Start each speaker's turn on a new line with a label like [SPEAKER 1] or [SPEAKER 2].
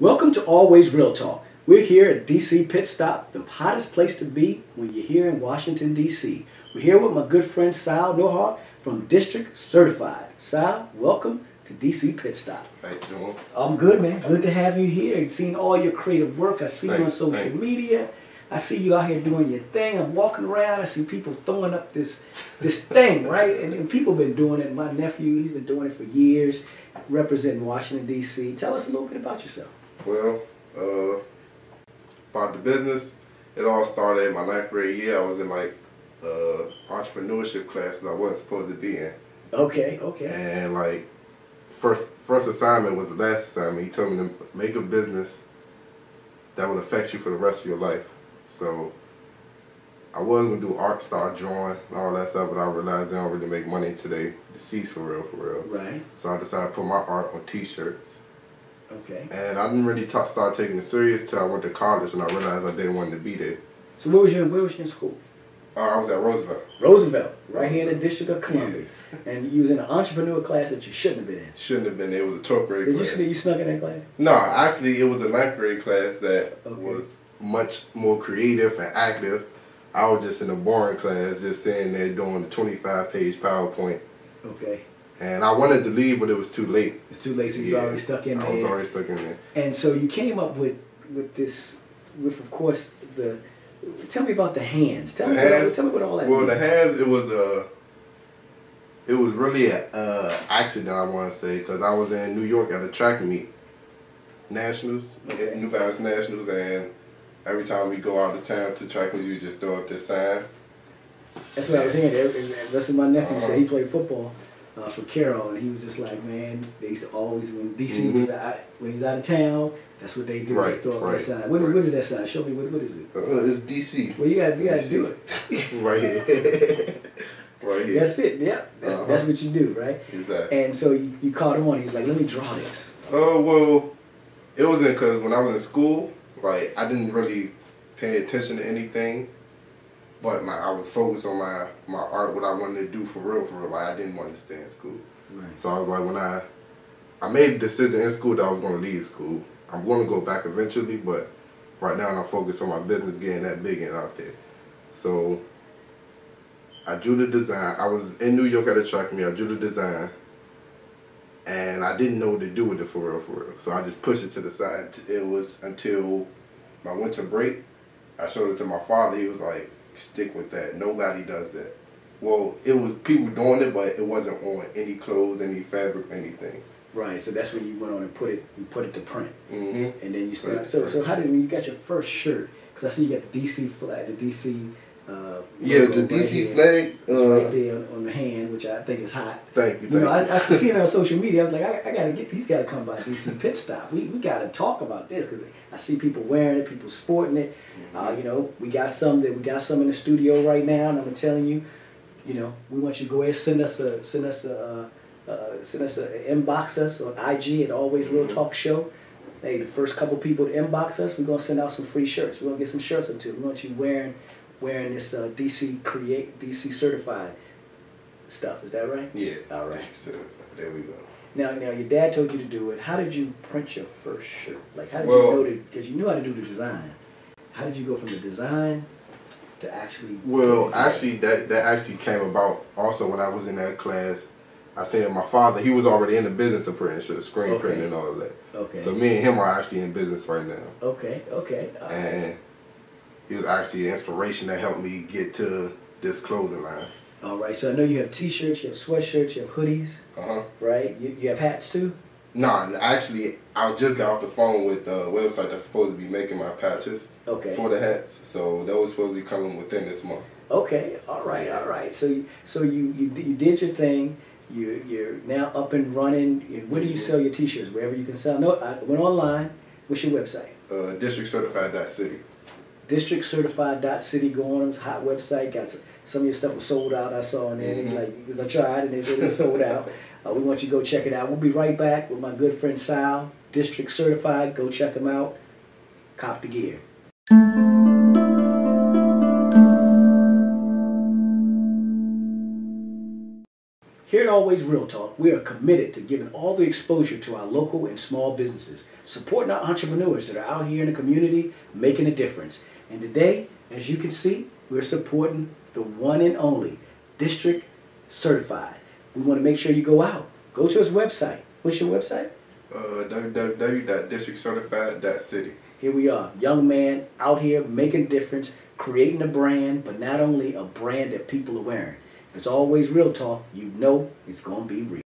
[SPEAKER 1] Welcome to Always Real Talk. We're here at DC Pit Stop, the hottest place to be when you're here in Washington, D.C. We're here with my good friend Sal Nohart from District Certified. Sal, welcome to DC Pit Stop.
[SPEAKER 2] How you doing?
[SPEAKER 1] I'm good, man. Good to have you here. Seen all your creative work. I see you on social
[SPEAKER 2] thanks.
[SPEAKER 1] media. I see you out here doing your thing. I'm walking around. I see people throwing up this this thing, right? And, and people been doing it. My nephew, he's been doing it for years, representing Washington D.C. Tell us a little bit about yourself.
[SPEAKER 2] Well, uh, about the business, it all started in my ninth grade year. I was in like uh, entrepreneurship classes I wasn't supposed to be in,
[SPEAKER 1] Okay, okay.
[SPEAKER 2] and like first first assignment was the last assignment. He told me to make a business that would affect you for the rest of your life. So I was gonna do art, start drawing, and all that stuff, but I realized I don't really make money until they deceased for real, for real.
[SPEAKER 1] Right.
[SPEAKER 2] So I decided to put my art on T-shirts.
[SPEAKER 1] Okay.
[SPEAKER 2] And I didn't really ta start taking it serious till I went to college and I realized I didn't want to be there.
[SPEAKER 1] So where was you? Where was you in school?
[SPEAKER 2] Uh, I was at Roosevelt.
[SPEAKER 1] Roosevelt, right here in the District of Columbia, and you was in an entrepreneur class that you shouldn't have been in.
[SPEAKER 2] Shouldn't have been. It was a 12th grade
[SPEAKER 1] Did you
[SPEAKER 2] class.
[SPEAKER 1] sneak? You snuck in that class?
[SPEAKER 2] No, actually, it was a ninth grade class that
[SPEAKER 1] Okay.
[SPEAKER 2] was much more creative and active. I was just in a boring class, just sitting there doing the 25 page PowerPoint.
[SPEAKER 1] Okay.
[SPEAKER 2] And I wanted to leave, but it was too late.
[SPEAKER 1] It's too late. So you was already stuck in there.
[SPEAKER 2] I was already stuck in there.
[SPEAKER 1] And so you came up with with this, with of course the. Tell me about the hands. Tell
[SPEAKER 2] The
[SPEAKER 1] me. What,
[SPEAKER 2] hands?
[SPEAKER 1] tell me what all that.
[SPEAKER 2] Well, the hands, it was a, it was really a uh, accident. I want to say because I was in New York at a track meet, nationals,
[SPEAKER 1] Okay.
[SPEAKER 2] New Balance nationals, and every time we go out of town to track meets, we just throw up this sign.
[SPEAKER 1] That's what I was hearing. That's what my nephew
[SPEAKER 2] Uh-huh.
[SPEAKER 1] said. He played football uh, for Carroll, and he was just like, man, they used to always when DC
[SPEAKER 2] Mhm.
[SPEAKER 1] was out, when he's out of town. That's what they do.
[SPEAKER 2] Right,
[SPEAKER 1] they throw up that
[SPEAKER 2] right,
[SPEAKER 1] sign. What,
[SPEAKER 2] right.
[SPEAKER 1] what is that sign? Show me. What, what is it?
[SPEAKER 2] Uh, it's DC.
[SPEAKER 1] Well, you got you got to do it.
[SPEAKER 2] right here. right here.
[SPEAKER 1] That's it. Yeah, that's
[SPEAKER 2] Uh-huh.
[SPEAKER 1] that's what you do, right?
[SPEAKER 2] Exactly.
[SPEAKER 1] And so you, you caught him on. He was like, let me draw this.
[SPEAKER 2] Oh well, it wasn't because when I was in school, like I didn't really pay attention to anything, but my I was focused on my my art, what I wanted to do for real, for real. Like I didn't want to stay in school,
[SPEAKER 1] Right.
[SPEAKER 2] so I was like when I I made a decision in school that I was going to leave school. I'm going to go back eventually, but right now I'm focused on my business getting that big and out there. So I drew the design. I was in New York at a track meet. I drew the design and I didn't know what to do with it for real, for real. So I just pushed it to the side. It was until my winter break. I showed it to my father. He was like, "Stick with that. Nobody does that." Well, it was people doing it, but it wasn't on any clothes, any fabric, anything.
[SPEAKER 1] Right. So that's when you went on and put it you put it to print,
[SPEAKER 2] Mm-hmm.
[SPEAKER 1] and then you started. So so how did when you got your first shirt? Because I see you got the DC flag, the DC. Uh,
[SPEAKER 2] Yeah, the
[SPEAKER 1] right
[SPEAKER 2] DC flag.
[SPEAKER 1] right
[SPEAKER 2] Uh,
[SPEAKER 1] there on, the hand, which I think is hot.
[SPEAKER 2] thank you,
[SPEAKER 1] You know,
[SPEAKER 2] thank
[SPEAKER 1] I, I see it on social media. I was like, I, I gotta get these. Got to come by DC Pit Stop. We we gotta talk about this because I see people wearing it, people sporting it. Uh, you know, we got some that we got some in the studio right now, and I'm telling you, you know, we want you to go ahead send us a send us a uh, uh, send us a inbox us on IG at Always Real
[SPEAKER 2] Mhm.
[SPEAKER 1] Talk Show. Hey, the first couple people to inbox us, we're gonna send out some free shirts. We're gonna get some shirts up too. We want you wearing wearing this uh, DC create DC certified stuff. Is that right?
[SPEAKER 2] Yeah.
[SPEAKER 1] All right.
[SPEAKER 2] So, there we go.
[SPEAKER 1] Now, now your dad told you to do it. How did you print your first shirt? Like, how did
[SPEAKER 2] Well-
[SPEAKER 1] you know to? Because you knew how to do the design. How did you go from the design to actually?
[SPEAKER 2] Well, actually, that that actually came about also when I was in that class. I seen my father. He was already in the business of printing screen
[SPEAKER 1] Okay.
[SPEAKER 2] printing and all of that.
[SPEAKER 1] Okay.
[SPEAKER 2] So me and him are actually in business right now,
[SPEAKER 1] okay. Okay. Uh,
[SPEAKER 2] and he was actually an inspiration that helped me get to this clothing line.
[SPEAKER 1] all right. So I know you have T-shirts, you have sweatshirts, you have hoodies,
[SPEAKER 2] Uh huh.
[SPEAKER 1] right? You, you have hats too.
[SPEAKER 2] Nah, actually, I just got off the phone with the website that's supposed to be making my patches
[SPEAKER 1] Okay.
[SPEAKER 2] for the hats. So that was supposed to be coming within this month.
[SPEAKER 1] Okay. All right. All right. So you- so you you, you did your thing. You you're now up and running. Where do you sell your T-shirts? Wherever you can sell. No, I went online. What's your website?
[SPEAKER 2] Uh, district certified dot city.
[SPEAKER 1] districtcertified.city go on them's hot website got some, some of your stuff was sold out i saw on there
[SPEAKER 2] Mhm.
[SPEAKER 1] like because i tried and they said it was sold out uh, we want you to go check it out we'll be right back with my good friend sal district certified go check him out cop the gear Here at Always Real Talk, we are committed to giving all the exposure to our local and small businesses, supporting our entrepreneurs that are out here in the community making a difference. And today, as you can see, we're supporting the one and only District Certified. We want to make sure you go out. Go to his website. What's your website?
[SPEAKER 2] Uh, www.districtcertified.city.
[SPEAKER 1] Here we are, young man out here making a difference, creating a brand, but not only a brand that people are wearing. If it's always real talk, you know it's going to be real.